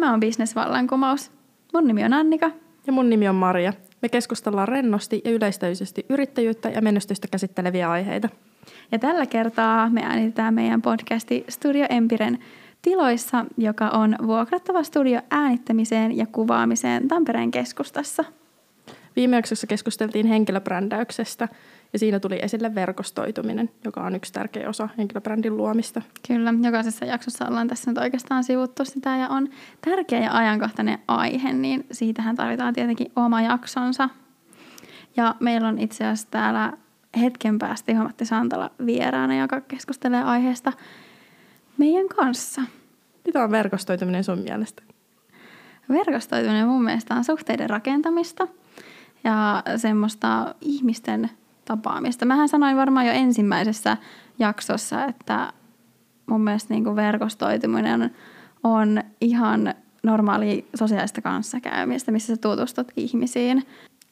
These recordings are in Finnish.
tämä on Business-vallankumous. Mun nimi on Annika. Ja mun nimi on Maria. Me keskustellaan rennosti ja yleistäisesti yrittäjyyttä ja menestystä käsitteleviä aiheita. Ja tällä kertaa me äänitetään meidän podcasti Studio Empiren tiloissa, joka on vuokrattava studio äänittämiseen ja kuvaamiseen Tampereen keskustassa. Viime jaksossa keskusteltiin henkilöbrändäyksestä ja siinä tuli esille verkostoituminen, joka on yksi tärkeä osa henkilöbrändin luomista. Kyllä, jokaisessa jaksossa ollaan tässä nyt oikeastaan sivuttu sitä ja on tärkeä ja ajankohtainen aihe, niin siitähän tarvitaan tietenkin oma jaksonsa. Ja meillä on itse asiassa täällä hetken päästä Juha-Matti Santala vieraana, joka keskustelee aiheesta meidän kanssa. Mitä on verkostoituminen sun mielestä? Verkostoituminen mun mielestä on suhteiden rakentamista ja semmoista ihmisten tapaamista. Mähän sanoin varmaan jo ensimmäisessä jaksossa, että mun mielestä niin kuin verkostoituminen on ihan normaali sosiaalista kanssakäymistä, missä sä tutustut ihmisiin.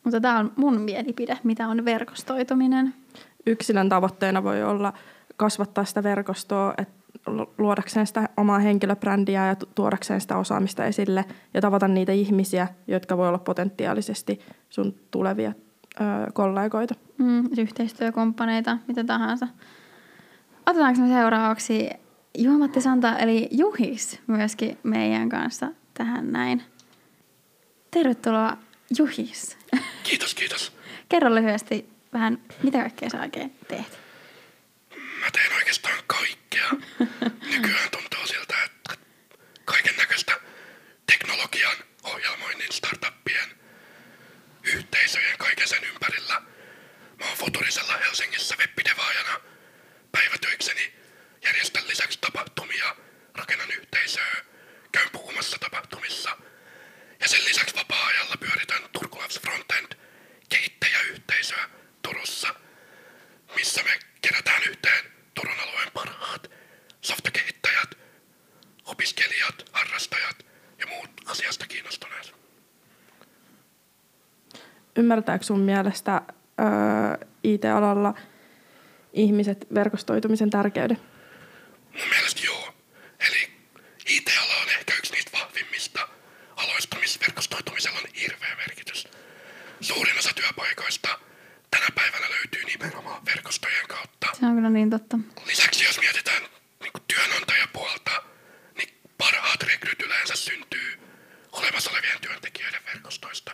Mutta tämä on mun mielipide, mitä on verkostoituminen. Yksilön tavoitteena voi olla kasvattaa sitä verkostoa, että luodakseen sitä omaa henkilöbrändiä ja tuodakseen sitä osaamista esille ja tavata niitä ihmisiä, jotka voi olla potentiaalisesti sun tulevia ö, kollegoita. Mm, yhteistyökumppaneita, mitä tahansa. Otetaanko me seuraavaksi Juha-Matti Santa, eli Juhis, myöskin meidän kanssa tähän näin. Tervetuloa Juhis. Kiitos, kiitos. Kerro lyhyesti vähän, mitä kaikkea sä oikein teet? Mä teen oikeastaan kaikkea. Nykyään Ymmärtääkö sun mielestä ö, IT-alalla ihmiset verkostoitumisen tärkeyden? Mun mielestä joo. Eli IT-ala on ehkä yksi niistä vahvimmista aloista, missä verkostoitumisella on hirveä merkitys. Suurin osa työpaikoista tänä päivänä löytyy nimenomaan verkostojen kautta. Se on kyllä niin totta. Lisäksi jos mietitään niin työnantajapuolta, niin parhaat rekryt yleensä syntyy olemassa olevien työntekijöiden verkostoista.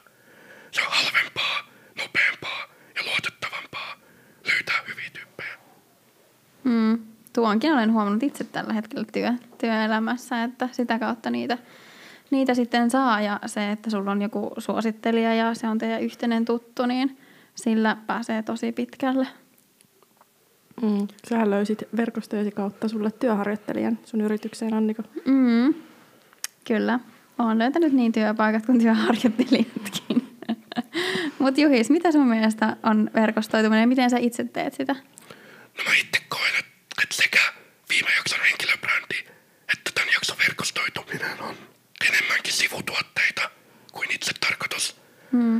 Se on halvempaa, nopeampaa ja luotettavampaa löytää hyviä tyyppejä. Mm. Tuonkin olen huomannut itse tällä hetkellä työ, työelämässä, että sitä kautta niitä, niitä sitten saa. Ja se, että sulla on joku suosittelija ja se on teidän yhteinen tuttu, niin sillä pääsee tosi pitkälle. Mm. Sähän löysit verkostojesi kautta sulle työharjoittelijan sun yritykseen, Annika. Mm. Kyllä. Olen löytänyt niin työpaikat kuin työharjoittelijatkin. Mutta Juhis, mitä sun mielestä on verkostoituminen ja miten sä itse teet sitä? No mä itse koen, että, että sekä viime jakson henkilöbrändi että tämän jakson verkostoituminen on enemmänkin sivutuotteita kuin itse tarkoitus. Mm.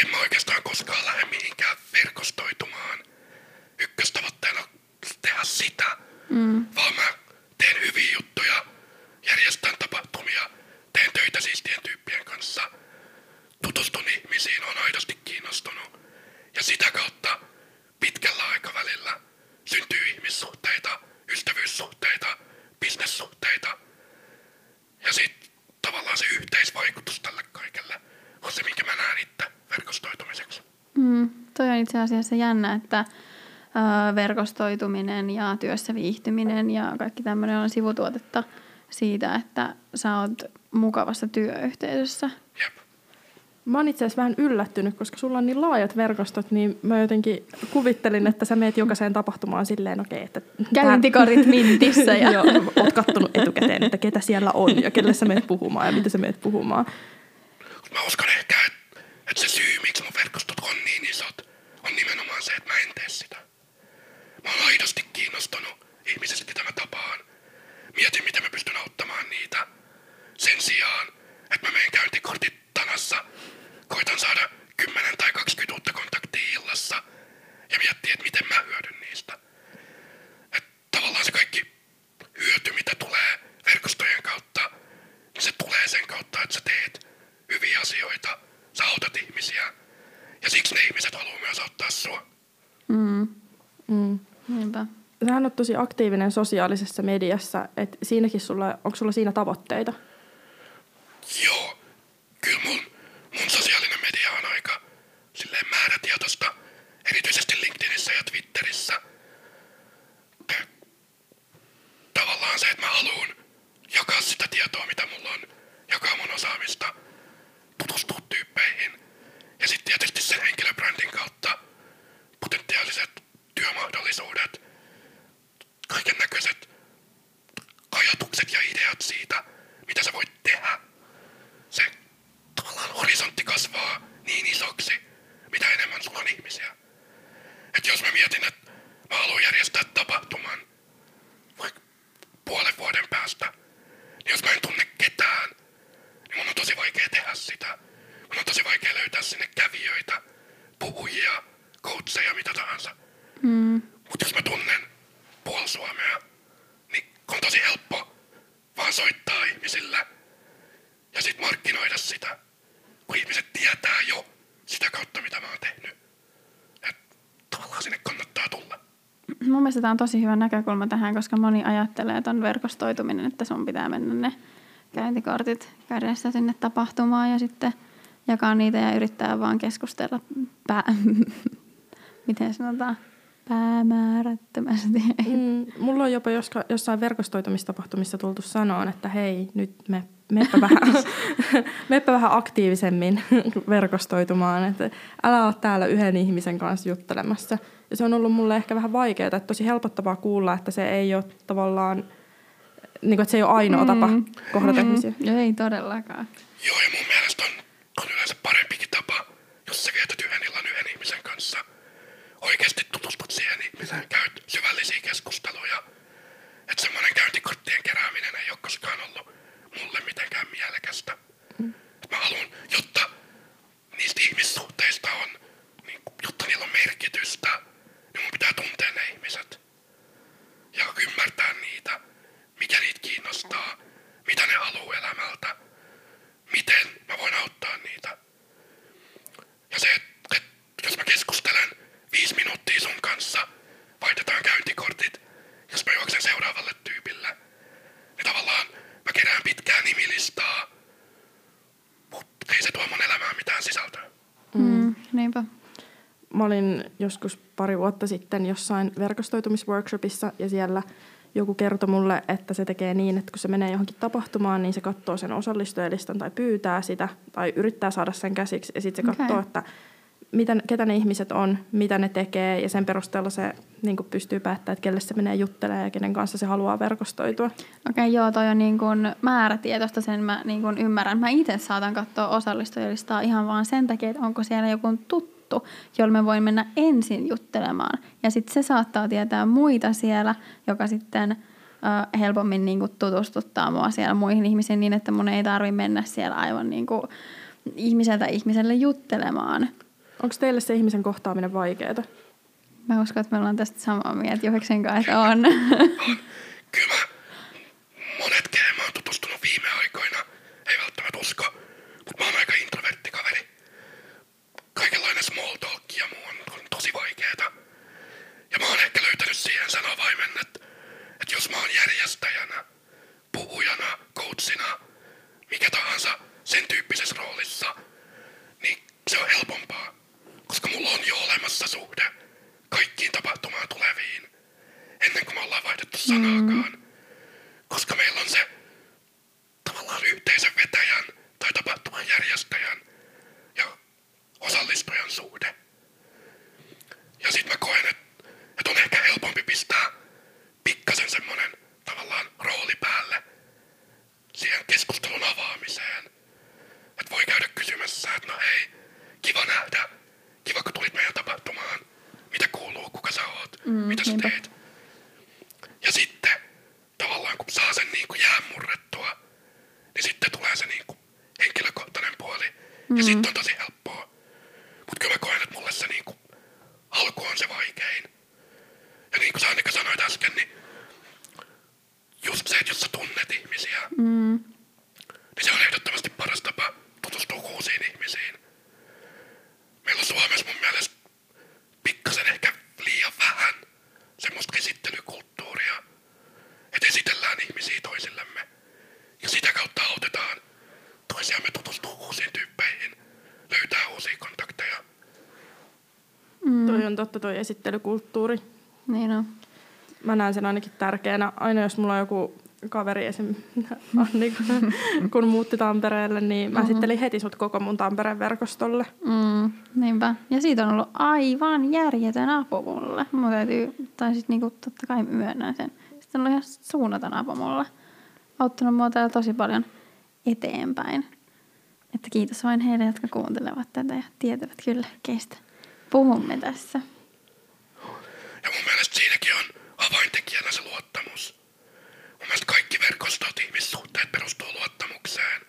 En mä oikeastaan koskaan lähde mihinkään verkostoitumaan. Ykköstavoitteena on tehdä sitä, Mm. vaan mä teen hyviä juttuja, järjestän tapahtumia, teen töitä siistien tyyppien kanssa, tutustun ihmisiin, on aidosti kiinnostunut. Ja sitä kautta pitkällä aikavälillä syntyy ihmissuhteita, ystävyyssuhteita, bisnessuhteita. Ja sitten tavallaan se yhteisvaikutus tälle kaikelle on se, minkä mä näen itse verkostoitumiseksi. Mm. Toi on itse asiassa jännä, että verkostoituminen ja työssä viihtyminen ja kaikki tämmöinen on sivutuotetta siitä, että sä oot mukavassa työyhteisössä. Jep. Mä oon itse asiassa vähän yllättynyt, koska sulla on niin laajat verkostot, niin mä jotenkin kuvittelin, että sä meet jokaiseen tapahtumaan silleen, okei, okay, että... Käyntikarit mintissä ja Joo, oot kattonut etukäteen, että ketä siellä on ja kelle sä meet puhumaan ja mitä sä meet puhumaan. Mä uskon että mietin miten mä pystyn auttamaan niitä. Sen sijaan, että mä menen käyntikortit tanassa, koitan saada 10 tai 20 uutta kontaktia illassa ja miettiä, että miten mä hyödyn niistä. Et tavallaan se kaikki hyöty, mitä tulee verkostojen kautta, niin se tulee sen kautta, että sä teet hyviä asioita, sä autat ihmisiä ja siksi ne ihmiset haluaa myös auttaa sua. Mm. Mm. Niinpä oot tosi aktiivinen sosiaalisessa mediassa, että siinäkin sulla, onko sulla siinä tavoitteita? Joo, kyllä mun, mun sosiaalinen media on aika silleen määrätietoista, erityisesti LinkedInissä ja Twitterissä. Te- Tavallaan se, että mä haluan jakaa sitä tietoa, mitä mulla on, jakaa mun osaamista, tutustua tyyppeihin. Ja sitten tietysti sen henkilöbrändin kautta potentiaaliset työmahdollisuudet, kaiken näköiset ajatukset ja ideat siitä, mitä sä voit tehdä. Se tavallaan horisontti kasvaa niin isoksi, mitä enemmän sulla on ihmisiä. Et jos mä mietin, että mä haluan järjestää tapahtuman vaikka puolen vuoden päästä, niin jos mä en tunne ketään, niin mun on tosi vaikea tehdä sitä. Mun on tosi vaikea löytää sinne kävijöitä, puhujia, coacheja, mitä tahansa. Mm. Mutta jos mä tunnen puoli Suomea, niin on tosi helppo vaan soittaa ihmisille ja sit markkinoida sitä, kun ihmiset tietää jo sitä kautta, mitä mä oon tehnyt. Et tavallaan sinne kannattaa tulla. Mun mielestä tämä on tosi hyvä näkökulma tähän, koska moni ajattelee, että on verkostoituminen, että sun pitää mennä ne käyntikortit kädessä sinne tapahtumaan ja sitten jakaa niitä ja yrittää vaan keskustella pää... miten sanotaan? Päämäärättömästi. Mm, mulla on jopa joska, jossain verkostoitumistapahtumissa tultu sanoon, että hei, nyt me, meppä, vähän, meppä vähän aktiivisemmin verkostoitumaan. Että älä ole täällä yhden ihmisen kanssa juttelemassa. Ja se on ollut mulle ehkä vähän vaikeaa, että tosi helpottavaa kuulla, että se ei ole tavallaan, niin kuin, että se ei ole ainoa mm. tapa kohdata mm. ihmisiä. Ei todellakaan. Joo, ja mun mielestä on, on yleensä parempikin tapa, jos sä vietät yhden illan yhden ihmisen kanssa. Oikeasti tutustut siihen ihmiseen, käyt syvällisiä keskusteluja. Että semmoinen käyntikorttien kerääminen ei ole koskaan ollut mulle mitenkään mielekästä. Mm. Mä haluan, jotta niistä ihmissuhteista on, niin, jotta niillä on merkitystä, niin mun pitää tuntea ne ihmiset. Ja ymmärtää niitä, mikä niitä kiinnostaa, mitä ne haluaa elämältä, miten mä voin auttaa niitä. Ja se, että jos mä keskustelen viisi minuuttia sun kanssa, vaihdetaan käyntikortit, jos mä juoksen seuraavalle tyypille, niin tavallaan mä kerään pitkää nimilistaa, mutta ei se tuo mun elämään mitään sisältöä. Mm. Niinpä. Mä olin joskus pari vuotta sitten jossain verkostoitumisworkshopissa ja siellä joku kertoi mulle, että se tekee niin, että kun se menee johonkin tapahtumaan, niin se katsoo sen osallistujalistan tai pyytää sitä tai yrittää saada sen käsiksi ja sitten se katsoo, että mitä, ketä ne ihmiset on, mitä ne tekee ja sen perusteella se niin pystyy päättämään, että kelle se menee juttelemaan ja kenen kanssa se haluaa verkostoitua. Okei, joo, toi on niin kuin määrätietoista, sen mä niin kuin ymmärrän. Mä itse saatan katsoa osallistujalistaa ihan vaan sen takia, että onko siellä joku tuttu, jolla mä voin mennä ensin juttelemaan. Ja sitten se saattaa tietää muita siellä, joka sitten helpommin niin kuin tutustuttaa mua siellä muihin ihmisiin niin, että mun ei tarvi mennä siellä aivan niin kuin ihmiseltä ihmiselle juttelemaan. Onko teille se ihmisen kohtaaminen vaikeaa? Mä uskon, että me ollaan tästä samaa mieltä Juheksen kanssa, että on. on. Kyllä mä, monet kehen mä oon tutustunut viime aikoina, ei välttämättä usko, mutta mä oon aika introvertti kaveri. Kaikenlainen small talk ja muu on, on tosi vaikeeta. Ja mä oon ehkä löytänyt siihen sen avaimen, että, että jos mä oon järjestäjänä, puhujana, coachina, mikä tahansa sen tyyppisessä roolissa, niin se on helpompaa. Koska mulla on jo olemassa suhde kaikkiin tapahtumaan tuleviin, ennen kuin me ollaan vaihdettu sanaakaan. Koska meillä on se tavallaan yhteisön vetäjän tai tapahtuman järjestäjän ja osallistujan suhde. Ja sit mä koen, että et on ehkä helpompi pistää pikkasen semmonen tavallaan rooli päälle siihen keskustelun avaamiseen. Että voi käydä kysymässä, että no hei, kiva nähdä. Kiva, kun tulit meidän tapahtumaan. Mitä kuuluu, kuka sä oot, Mm, mitä sä niinpä. teet. Ja sitten tavallaan kun saa sen niin kuin jään murrettua, niin sitten tulee se niin kuin henkilökohtainen puoli. Ja sitten on tosi helppoa. Mutta kyllä mä koen, että mulle se niin kuin alku on se vaikein. Ja niin kuin sä Annika sanoit äsken, niin just se, että jos sä tunnet ihmisiä, Mm. niin se on ehdottomasti paras tapa tutustua uusiin ihmisiin. Meillä on Suomessa mun mielestä pikkasen ehkä liian vähän semmoista käsittelykulttuuria. Toden totta toi esittelykulttuuri. Niin on. Mä näen sen ainakin tärkeänä. Aina jos mulla on joku kaveri esim. Anni, kun, kun muutti Tampereelle, niin mä mm-hmm. esittelin heti sut koko mun Tampereen verkostolle. Mm, niinpä. Ja siitä on ollut aivan järjetön apu mulle. Mun täytyy, tai siis niinku, totta kai myönnän sen. Sitten on ollut ihan suunnaton apu mulle. Auttanut mua täällä tosi paljon eteenpäin. Että kiitos vain heille, jotka kuuntelevat tätä ja tietävät kyllä, keistä puhumme tässä. Ja mun mielestä siinäkin on avaintekijänä se luottamus. Mun mielestä kaikki verkostot, ihmissuhteet perustuu luottamukseen.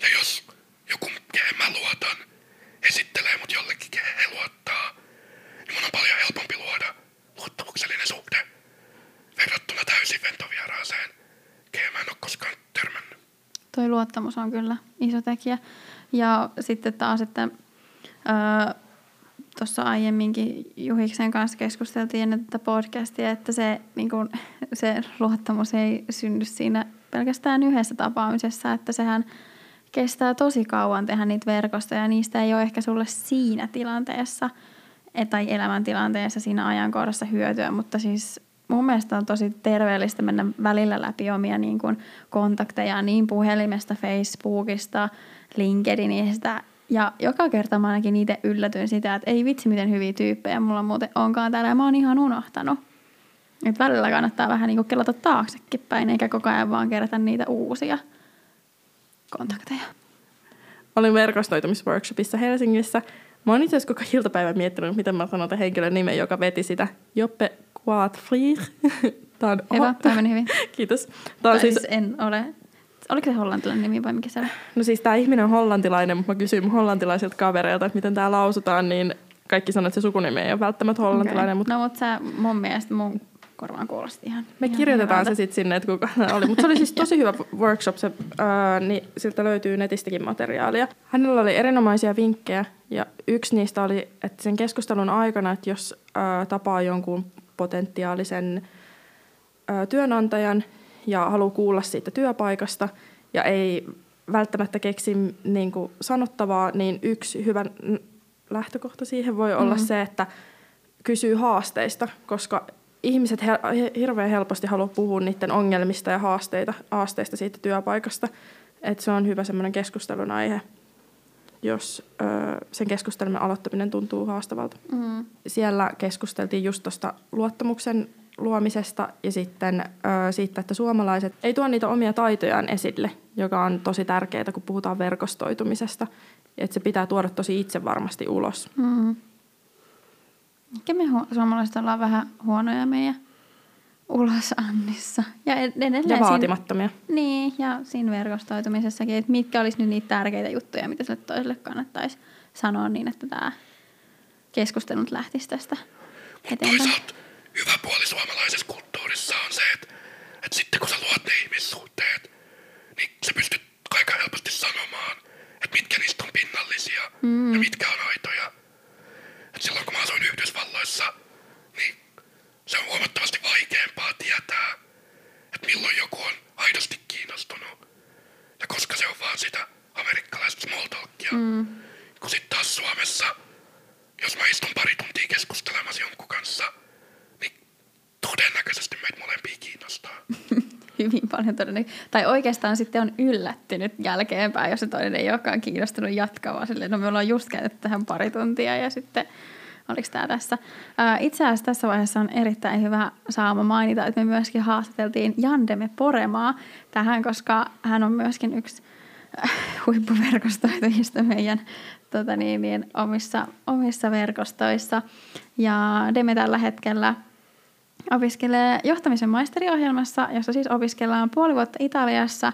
Ja jos joku, kehen mä luotan, esittelee mut jollekin, kehen he luottaa, niin mun on paljon helpompi luoda luottamuksellinen suhde verrattuna täysin ventovieraaseen, kehen mä en ole koskaan törmännyt. Toi luottamus on kyllä iso tekijä. Ja sitten taas, että öö, tuossa aiemminkin Juhiksen kanssa keskusteltiin ennen tätä podcastia, että se, niin kun, se luottamus ei synny siinä pelkästään yhdessä tapaamisessa, että sehän kestää tosi kauan tehdä niitä verkostoja. Ja niistä ei ole ehkä sulle siinä tilanteessa tai elämäntilanteessa siinä ajankohdassa hyötyä, mutta siis mun mielestä on tosi terveellistä mennä välillä läpi omia niin kuin kontakteja niin puhelimesta, Facebookista, LinkedInistä ja joka kerta mä ainakin itse yllätyin sitä, että ei vitsi miten hyviä tyyppejä mulla muuten onkaan täällä ja mä oon ihan unohtanut. Että välillä kannattaa vähän niin kuin kelata taaksekin päin, eikä koko ajan vaan kerätä niitä uusia kontakteja. Olin verkostoitumisworkshopissa Helsingissä. Mä oon itse asiassa koko iltapäivän miettinyt, miten mä sanon henkilön nimen, joka veti sitä. Joppe Quatfrier. Tämä on Hyvä, tämä meni hyvin. Kiitos. Tämä on siis... siis... en ole Oliko se hollantilainen nimi vai mikä se oli? No siis tämä ihminen on hollantilainen, mutta mä kysyin mun hollantilaisilta kavereilta, että miten tämä lausutaan, niin kaikki sanoivat, että se sukunimi ei ole välttämättä hollantilainen. Okay. Mutta... No mutta sä mun mielestä mun korvaan kuulosti ihan Me ihan kirjoitetaan hyvältä. se sitten sinne, että kuka oli. Mutta se oli siis tosi hyvä workshop, se, ää, niin siltä löytyy netistäkin materiaalia. Hänellä oli erinomaisia vinkkejä ja yksi niistä oli, että sen keskustelun aikana, että jos ää, tapaa jonkun potentiaalisen ää, työnantajan ja haluaa kuulla siitä työpaikasta ja ei välttämättä keksi niin kuin sanottavaa, niin yksi hyvä lähtökohta siihen voi olla mm. se, että kysyy haasteista, koska ihmiset hirveän helposti haluaa puhua niiden ongelmista ja haasteita, haasteista siitä työpaikasta. Että se on hyvä semmoinen keskustelun aihe, jos ö, sen keskustelun aloittaminen tuntuu haastavalta. Mm. Siellä keskusteltiin just tuosta luottamuksen luomisesta ja sitten ö, siitä, että suomalaiset ei tuo niitä omia taitojaan esille, joka on tosi tärkeää, kun puhutaan verkostoitumisesta. Että se pitää tuoda tosi itse varmasti ulos. Mm. Ehkä me hu- suomalaiset ollaan vähän huonoja meidän ulosannissa. Ja, edelleen ja vaatimattomia. Siinä, niin, ja siinä verkostoitumisessakin, että mitkä olisi nyt niitä tärkeitä juttuja, mitä sille toiselle kannattaisi sanoa niin, että tämä keskustelu lähtisi tästä eteenpäin. Hyvä puoli suomalaisessa kulttuurissa on se, että, että sitten kun sä luot ne ihmissuhteet, niin sä pystyt aika helposti sanomaan, että mitkä niistä on pinnallisia mm. ja mitkä on aitoja. Et silloin kun mä asuin Yhdysvalloissa, niin se on huomattavasti vaikeampaa tietää, että milloin joku on aidosti kiinnostunut. Ja koska se on vaan sitä amerikkalaista small talkia. Mm. Kun sitten taas Suomessa, jos mä istun pari tuntia keskustelemassa jonkun kanssa, niin todennäköisesti meitä molempia kiinnostaa. Paljon todennäköisesti. Tai oikeastaan sitten on yllättynyt jälkeenpäin, jos se toinen ei olekaan kiinnostunut jatkaa, silleen, no me ollaan just käytetty tähän pari tuntia ja sitten oliko tämä tässä. Itse asiassa tässä vaiheessa on erittäin hyvä saama mainita, että me myöskin haastateltiin Jandeme Poremaa tähän, koska hän on myöskin yksi äh, huippuverkostoitujista meidän tota niin, niin, omissa, omissa verkostoissa. Ja Deme tällä hetkellä opiskelee johtamisen maisteriohjelmassa, jossa siis opiskellaan puoli vuotta Italiassa,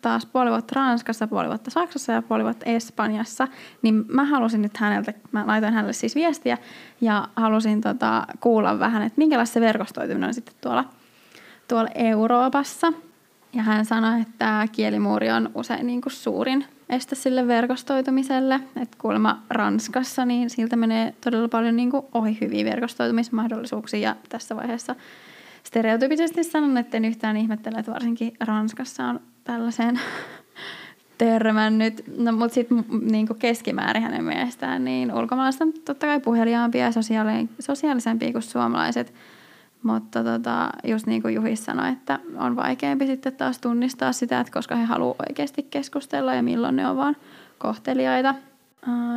taas puoli vuotta Ranskassa, puoli vuotta Saksassa ja puoli vuotta Espanjassa. Niin mä halusin nyt häneltä, mä laitoin hänelle siis viestiä ja halusin tota, kuulla vähän, että minkälaista se verkostoituminen on sitten tuolla, tuolla Euroopassa. Ja hän sanoi, että kielimuuri on usein niin kuin suurin este sille verkostoitumiselle. Että kuulemma Ranskassa, niin siltä menee todella paljon niin kuin ohi hyviä verkostoitumismahdollisuuksia. Ja tässä vaiheessa stereotypisesti sanon, että en yhtään ihmettele, että varsinkin Ranskassa on tällaiseen törmännyt. No, mutta sitten niinku keskimäärin hänen mielestään, niin ulkomaalaiset on totta kai puheliaampia ja sosiaali- sosiaalisempia kuin suomalaiset. Mutta tota, just niin kuin Juhis sanoi, että on vaikeampi sitten taas tunnistaa sitä, että koska he haluavat oikeasti keskustella ja milloin ne on vaan kohteliaita.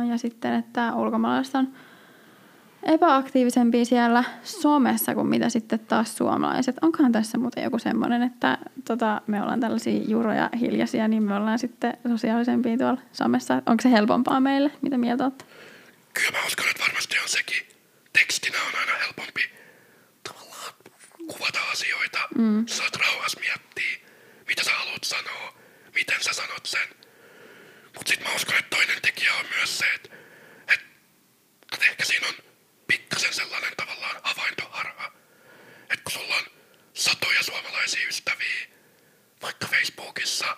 Ja sitten, että ulkomaalaiset on epäaktiivisempia siellä somessa kuin mitä sitten taas suomalaiset. Onkohan tässä muuten joku semmoinen, että tota, me ollaan tällaisia juroja hiljaisia, niin me ollaan sitten sosiaalisempia tuolla somessa. Onko se helpompaa meille? Mitä mieltä olette? Kyllä mä uskon, että varmasti on sekin. Tekstinä on aina helpompi kuvata asioita. Mm. Saat rauhassa miettiä, mitä sä haluat sanoa, miten sä sanot sen. Mutta sitten mä uskon, että toinen tekijä on myös se, että, että, että ehkä siinä on pikkasen sellainen tavallaan havaintoharha. Että kun sulla on satoja suomalaisia ystäviä, vaikka Facebookissa,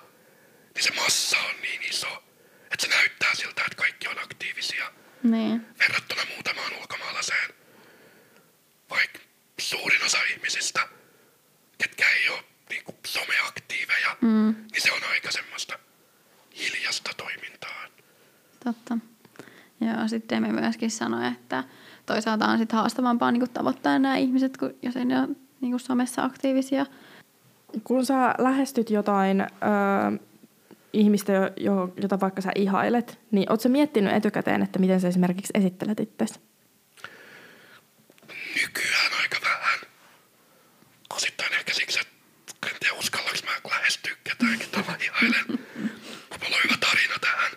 niin se massa on niin iso, että se näyttää siltä, että kaikki on aktiivisia Niin. verrattuna muutamaan ulkomaalaiseen. Vaikka suurin osa ihmisistä, ketkä ei ole niin kuin someaktiiveja, Mm, niin se on aika semmoista hiljasta toimintaa. totta. Joo, sitten me myöskin sanoi, että toisaalta on sitten haastavampaa niin tavoittaa nämä ihmiset, kun jos ei ne ole niin somessa aktiivisia. Kun sä lähestyt jotain ö, ihmistä, jo, jo, jota vaikka sä ihailet, niin ootko sä miettinyt etukäteen, että miten sä esimerkiksi esittelet itsesi? Nykyään aika vähän. Osittain ehkä siksi, että en tiedä uskallaks mä lähestyä ketään, ketä mä ihailen. Mut mulla on hyvä tarina tähän.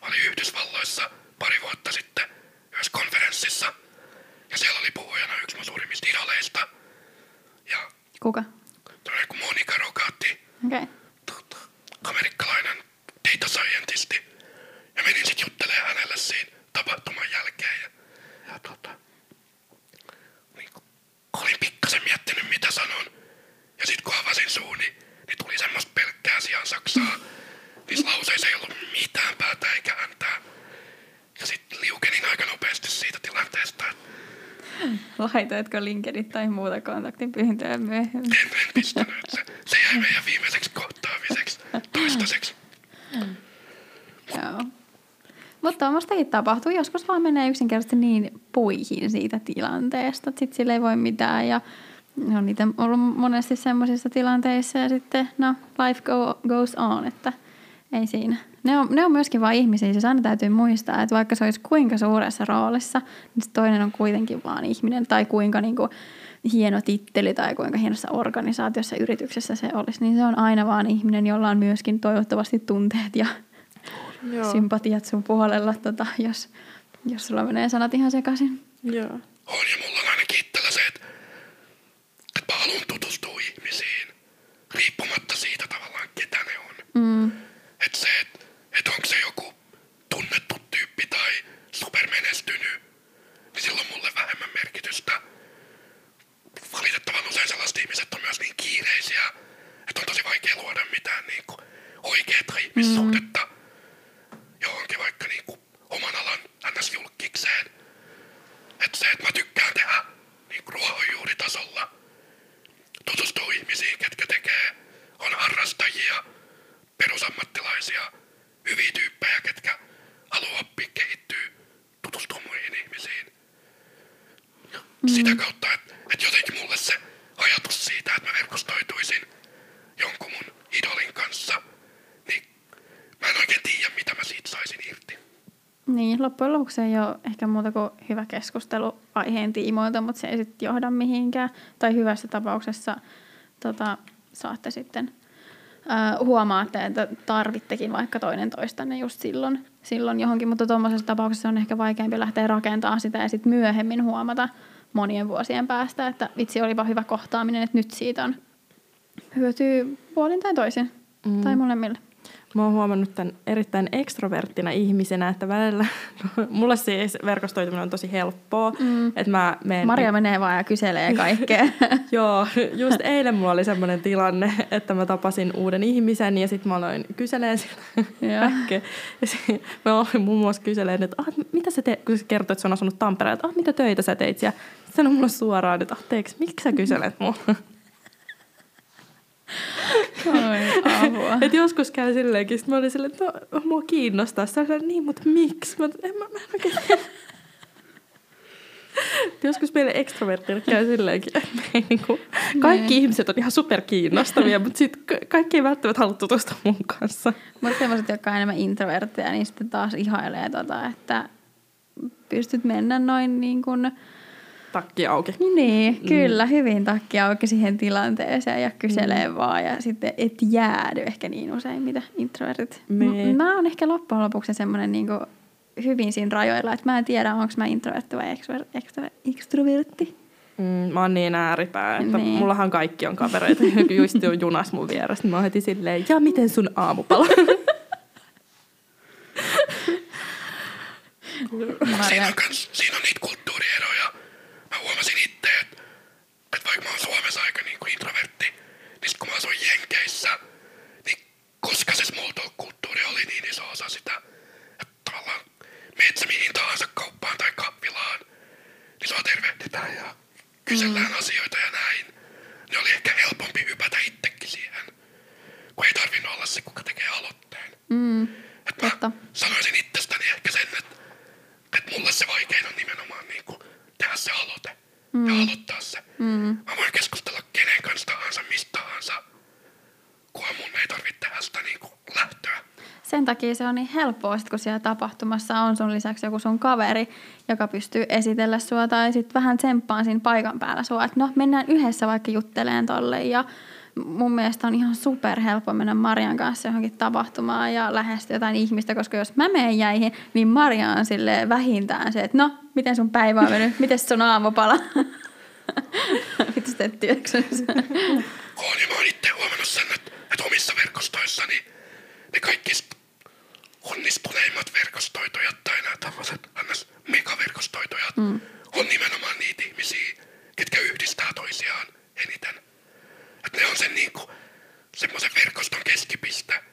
Mä olin Yhdysvalloissa pari vuotta sitten yhdessä konferenssissa. Ja siellä oli puhujana yksi mun suurimmista idoleista. Ja Kuka? tämmöinen kuin Monika Rogatti. Okei. Okay. tota, amerikkalainen data scientisti. Ja menin sitten juttelemaan hänelle siinä tapahtuman jälkeen. Ja, ja tota, niin kun olin pikkasen miettinyt mitä sanon. Ja sitten kun avasin suuni, niin tuli semmoista pelkkää sijaan saksaa. Niissä lauseissa ei ollut mitään päätä eikä häntää. Ja sitten liukenin aika nopeasti siitä tilanteesta, Laitoitko LinkedIn tai muuta kontaktipyyntöä myöhemmin? en, en pistänyt. Se, se jäi meidän viimeiseksi kohtaamiseksi toistaiseksi. Joo. Mutta tuommoistakin tapahtuu. Joskus vaan menee yksinkertaisesti niin puihin siitä tilanteesta, että sitten sille ei voi mitään. Ja on niitä ollut monesti semmoisissa tilanteissa ja sitten no, life go, goes on, että ei siinä. Ne on, ne on myöskin vain ihmisiä, siis aina täytyy muistaa, että vaikka se olisi kuinka suuressa roolissa, niin se toinen on kuitenkin vaan ihminen tai kuinka niin kuin, hieno titteli tai kuinka hienossa organisaatiossa, yrityksessä se olisi, niin se on aina vaan ihminen, jolla on myöskin toivottavasti tunteet ja Joo. sympatiat sun puolella, tota, jos, jos sulla menee sanat ihan sekaisin. Joo. On ja mulla on ainakin itsellä se, että, että mä haluan tutustua ihmisiin, riippumatta siitä tavallaan ketä ne on. Mm. Että se, että et onko se joku tunnettu tyyppi tai supermenestynyt, niin sillä on mulle vähemmän merkitystä. Valitettavan usein sellaiset ihmiset on myös niin kiireisiä, että on tosi vaikea luoda mitään niin kuin oikeaa ihmissuhdetta johonkin vaikka niin kuin oman alan ns-julkikseen. Että se, että mä tykkään tehdä niin kuin ruohonjuuritasolla, tutustua ihmisiin, ketkä tekee, on harrastajia, perusammattilaisia, hyviä tyyppejä, ketkä haluaa oppia kehittyä, tutustua muihin ihmisiin. Ja sitä kautta, että, että jotenkin mulle se ajatus siitä, että mä verkostoituisin jonkun mun idolin kanssa, niin mä en oikein tiedä, mitä mä siitä saisin irti. Niin, loppujen lopuksi ei ole ehkä muuta kuin hyvä keskustelu aiheen tiimoilta, mutta se ei sitten johda mihinkään. Tai hyvässä tapauksessa tota, saatte sitten ää, huomaatte, että tarvittekin vaikka toinen toistanne just silloin, silloin johonkin, mutta tuommoisessa tapauksessa on ehkä vaikeampi lähteä rakentamaan sitä ja sitten myöhemmin huomata monien vuosien päästä, että vitsi olipa hyvä kohtaaminen, että nyt siitä on hyötyy puolin tai toisin mm. tai molemmille. Mä oon huomannut tämän erittäin ekstroverttina ihmisenä, että välillä, mulle siis verkostoituminen on tosi helppoa. Mm. Että mä menen, Maria menee vaan ja kyselee kaikkea. Joo, just eilen mulla oli semmoinen tilanne, että mä tapasin uuden ihmisen ja sitten mä aloin kyseleen siltä kaikkea. Mä aloin muun muassa kyseleen, että ah, mitä sä teet, kun se kertoi, että se on asunut Tampereella, että ah, mitä töitä sä teit. Ja sanoi mulle suoraan, että anteeksi, miksi sä kyselet mua? Et joskus käy silleenkin, sit mä olin silleen, että no, mua kiinnostaa. Sitten sanoin, niin, mutta miksi? Mä, en, mä, mä en oikein Joskus meille ekstrovertille käy silleenkin, että me ei niinku, kaikki Niin. ihmiset on ihan superkiinnostavia, mutta sit ka- kaikki ei välttämättä halua tutustua mun kanssa. Mutta semmoiset, jotka on enemmän introvertteja, niin sitten taas ihailee tota, että pystyt mennä noin niin kuin, Takki auki. niin, kyllä, hyvin takki auki siihen tilanteeseen ja kyselee mm. vaan ja sitten et jäädy ehkä niin usein, mitä introvertit. Niin. M- mä oon ehkä loppujen lopuksi semmoinen niin hyvin siinä rajoilla, että mä en tiedä, onko mä introvertti vai extro- extro- extrovertti. Mm, mä oon niin ääripää, että Niin. mullahan kaikki on kavereita. Joku just on junas mun vieressä, niin mä oon heti silleen, ja miten sun aamupala? Siinä Marja, siinä on niitä kulttuurieroja. Mä huomasin itse, että, että vaikka mä oon Suomessa aika niin kuin introvertti, niin sit kun mä asuin Jenkeissä, niin koska se small talk-kulttuuri oli niin iso osa sitä, että tavallaan meet sä mihin tahansa kauppaan tai kahvilaan, niin sua tervehditään ja kysellään mm. asioita ja näin. Niin oli ehkä helpompi hypätä itsekin siihen, kun ei tarvinnut olla se, kuka tekee aloitteen. mm, Et mä totta. sanoisin itsestäni ehkä sen, että, että mulle se vaikein on nimenomaan niin kuin tehdä se aloite mm. ja aloittaa se. Mm. Mä voin keskustella kenen kanssa tahansa, mistä tahansa, kunhan mun ei tarvitse tehdä sitä niin kuin lähtöä. Sen takia se on niin helppoa, sit kun siellä tapahtumassa on sun lisäksi joku sun kaveri, joka pystyy esitellä sua tai sitten vähän tsemppaan siinä paikan päällä sua, että no mennään yhdessä vaikka jutteleen tolle ja mun mielestä on ihan super helppo mennä Marian kanssa johonkin tapahtumaan ja lähestyä jotain ihmistä, koska jos mä menen jäihin, niin Maria on sille vähintään se, että no, miten sun päivä on mennyt, miten sun aamupala? Mitä sä teet työksessä? Oon ja mä oon itse huomannut sen, että, että omissa verkostoissani ne kaikista onnistuneimmat verkostoitujat tai nämä tämmöiset megaverkostoitujat mm. on nimenomaan niitä ihmisiä, ketkä yhdistää toisiaan eniten. Että ne on sen niinku, semmoisen verkoston keskipiste.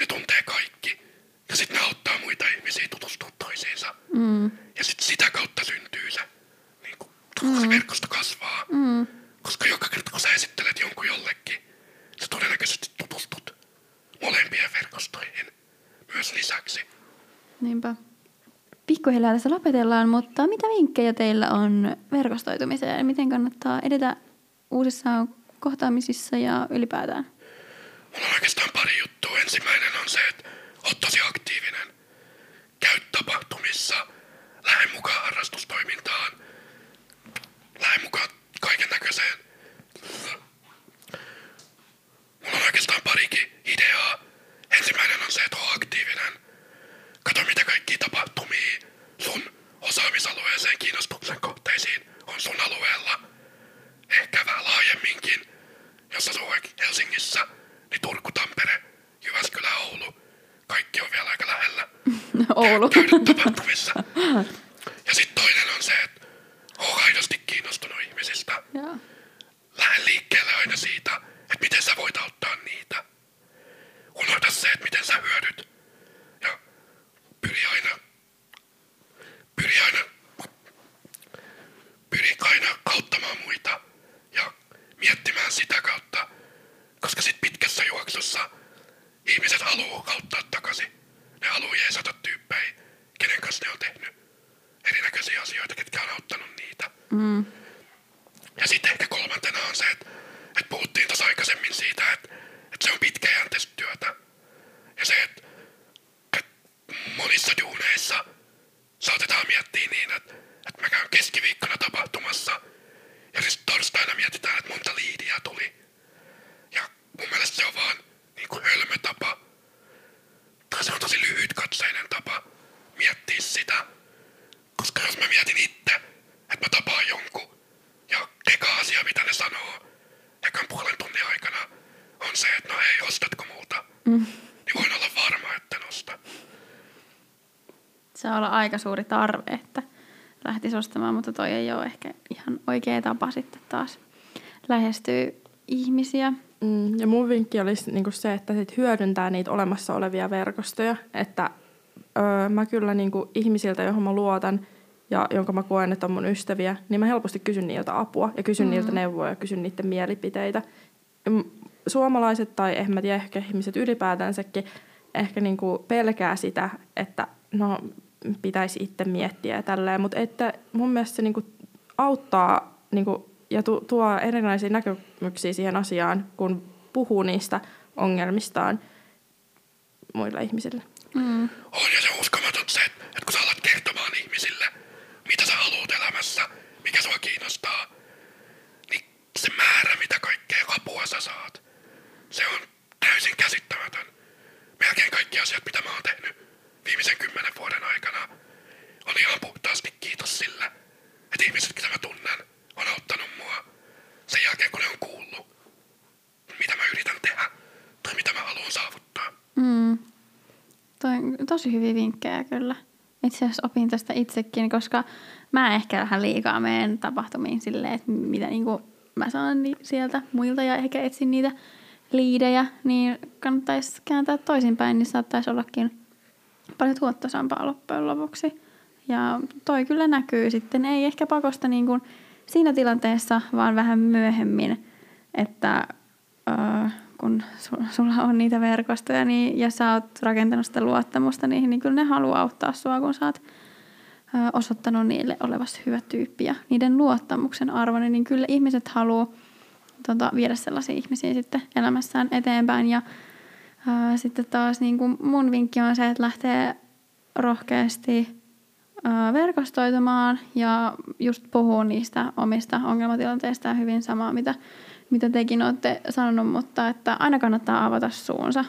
Ne tuntee kaikki. Ja sitten ne auttaa muita ihmisiä tutustua toisiinsa. Mm. Ja sitten sitä kautta syntyy se, niin kuin, mm. verkosto kasvaa. Mm. Koska joka kerta kun sä esittelet jonkun jollekin, sä todennäköisesti tutustut molempien verkostoihin myös lisäksi. Niinpä. Pikkuhiljaa tässä lopetellaan, mutta mitä vinkkejä teillä on verkostoitumiseen? Miten kannattaa edetä uusissa kohtaamisissa ja ylipäätään oikeastaan pari juttua. Ensimmäinen on se, että oot tosi aktiivinen. Käy tapahtumissa. Lähde mukaan harrastustoimintaan. Lähde mukaan kaiken näköiseen. Mulla on oikeastaan parikin ideaa. Ensimmäinen on se, että oo aktiivinen. Kato mitä kaikki tapahtumia sun osaamisalueeseen kiinnostuksen kohteisiin on sun alueella. Ehkä vähän laajemminkin. Jos asuu vaikka Helsingissä, niin Turku, Tampere, Jyväskylä, Oulu. Kaikki on vielä aika lähellä. Oulu. Tapahtumissa. Ja sitten toinen on se, että oo aidosti kiinnostunut ihmisistä. Joo. Lähde liikkeelle aina siitä, että miten sä voit auttaa niitä. Unohda se, että miten sä hyödyt. Ja pyri aina, pyri aina, pyri aina auttamaan muita ja miettimään sitä kautta. Koska sit pitkässä juoksussa ihmiset haluaa auttaa takaisin. Ne haluaa jeesata tyyppejä, kenen kanssa ne on tehnyt erinäköisiä asioita, ketkä on auttanut niitä. Mm. Ja sitten ehkä kolmantena on se, että, että puhuttiin tuossa aikaisemmin siitä, että, että se on pitkäjänteistä työtä. Ja se, että, että monissa duuneissa saatetaan miettiä niin, että, että mä käyn keskiviikkona tapahtumassa ja sitten torstaina mietitään, että monta liidiä tuli. Ja mun mielestä se on vaan niin kuin hölmö tapa. Tai se on tosi lyhytkatseinen tapa miettiä sitä. Koska jos mä mietin itse, että mä tapaan jonkun ja eka asia, mitä ne sanoo ekan puolen tunnin aikana, on se, että no hei, ostatko multa? Mm. Niin voin olla varma, että en osta. Se on olla aika suuri tarve, että lähtisi ostamaan, mutta toi ei ole ehkä ihan oikea tapa sitten taas lähestyä ihmisiä. Mm, ja mun vinkki olisi niinku se, että sit hyödyntää niitä olemassa olevia verkostoja. Että öö, mä kyllä niinku ihmisiltä, johon mä luotan ja jonka mä koen, että on mun ystäviä, niin mä helposti kysyn niiltä apua ja kysyn mm. niiltä neuvoja ja kysyn niiden mielipiteitä. Suomalaiset tai en mä tiedä, ehkä ihmiset ylipäätänsäkin ehkä niin kuin pelkää sitä, että no pitäisi itse miettiä ja tälleen, mutta että mun mielestä se niin kuin auttaa niin kuin, ja tu, tuo erinäisiä näkemyksiä siihen asiaan, kun puhuu niistä ongelmistaan muille ihmisille. Mm. On ja se on uskomaton se, että että kun sä alat kertomaan ihmisille, mitä sä haluat elämässä, mikä sua kiinnostaa, niin se määrä, mitä kaikkea apua sä saat, se on täysin käsittämätön. Melkein kaikki asiat, mitä mä oon tehnyt viimeisen kymmenen vuoden aikana, on ihan puhtaasti kiitos sille, että ihmiset, mitä mä tunnen, on auttanut mua sen jälkeen, kun ne on kuullut, mitä mä yritän tehdä tai mitä mä haluan saavuttaa. Mm. Toi on tosi hyviä vinkkejä kyllä. Itse asiassa opin tästä itsekin, koska mä ehkä vähän liikaa menen tapahtumiin silleen, että mitä niinku mä saan ni- sieltä muilta ja ehkä etsin niitä liidejä, niin kannattaisi kääntää toisinpäin, niin saattaisi ollakin paljon tuottosampaa loppujen lopuksi. Ja toi kyllä näkyy sitten, ei ehkä pakosta niin kuin siinä tilanteessa, vaan vähän myöhemmin, että öö, kun su- sulla on niitä verkostoja niin, ja sä oot rakentanut sitä luottamusta niihin, niin kyllä ne haluaa auttaa sua, kun sä oot osoittanut niille olevasi hyvä tyyppi ja niiden luottamuksen arvoinen, niin kyllä ihmiset haluaa tota, viedä sellaisia ihmisiä sitten elämässään eteenpäin. Ja ää, sitten taas niin kuin mun vinkki on se, että lähtee rohkeasti ää, verkostoitumaan ja just puhuu niistä omista ongelmatilanteista ja hyvin samaa, mitä, mitä tekin olette sanonut, mutta että aina kannattaa avata suunsa.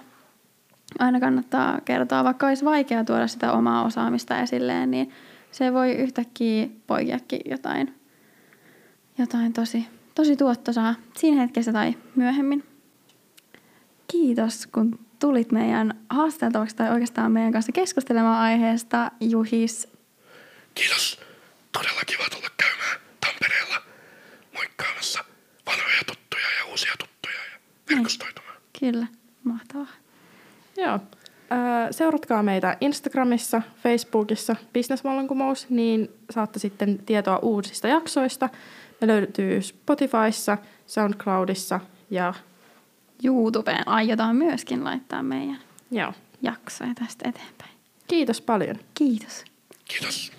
Aina kannattaa kertoa, vaikka olisi vaikea tuoda sitä omaa osaamista esilleen, niin se voi yhtäkkiä poikiakin jotain, jotain tosi, tosi tuottosaa siinä hetkessä tai myöhemmin. Kiitos, kun tulit meidän haasteltavaksi tai oikeastaan meidän kanssa keskustelemaan aiheesta, Juhis. Kiitos. Todella kiva tulla käymään Tampereella moikkaamassa vanhoja tuttuja ja uusia tuttuja ja verkostoitumaan. Kyllä, mahtavaa. Joo. Öö, Seuratkaa meitä Instagramissa, Facebookissa, Businessvallankumous, niin saatte sitten tietoa uusista jaksoista. Me löytyy Spotifyssa, Soundcloudissa ja YouTubeen aiotaan myöskin laittaa meidän joo. jaksoja tästä eteenpäin. Kiitos paljon. Kiitos. Kiitos.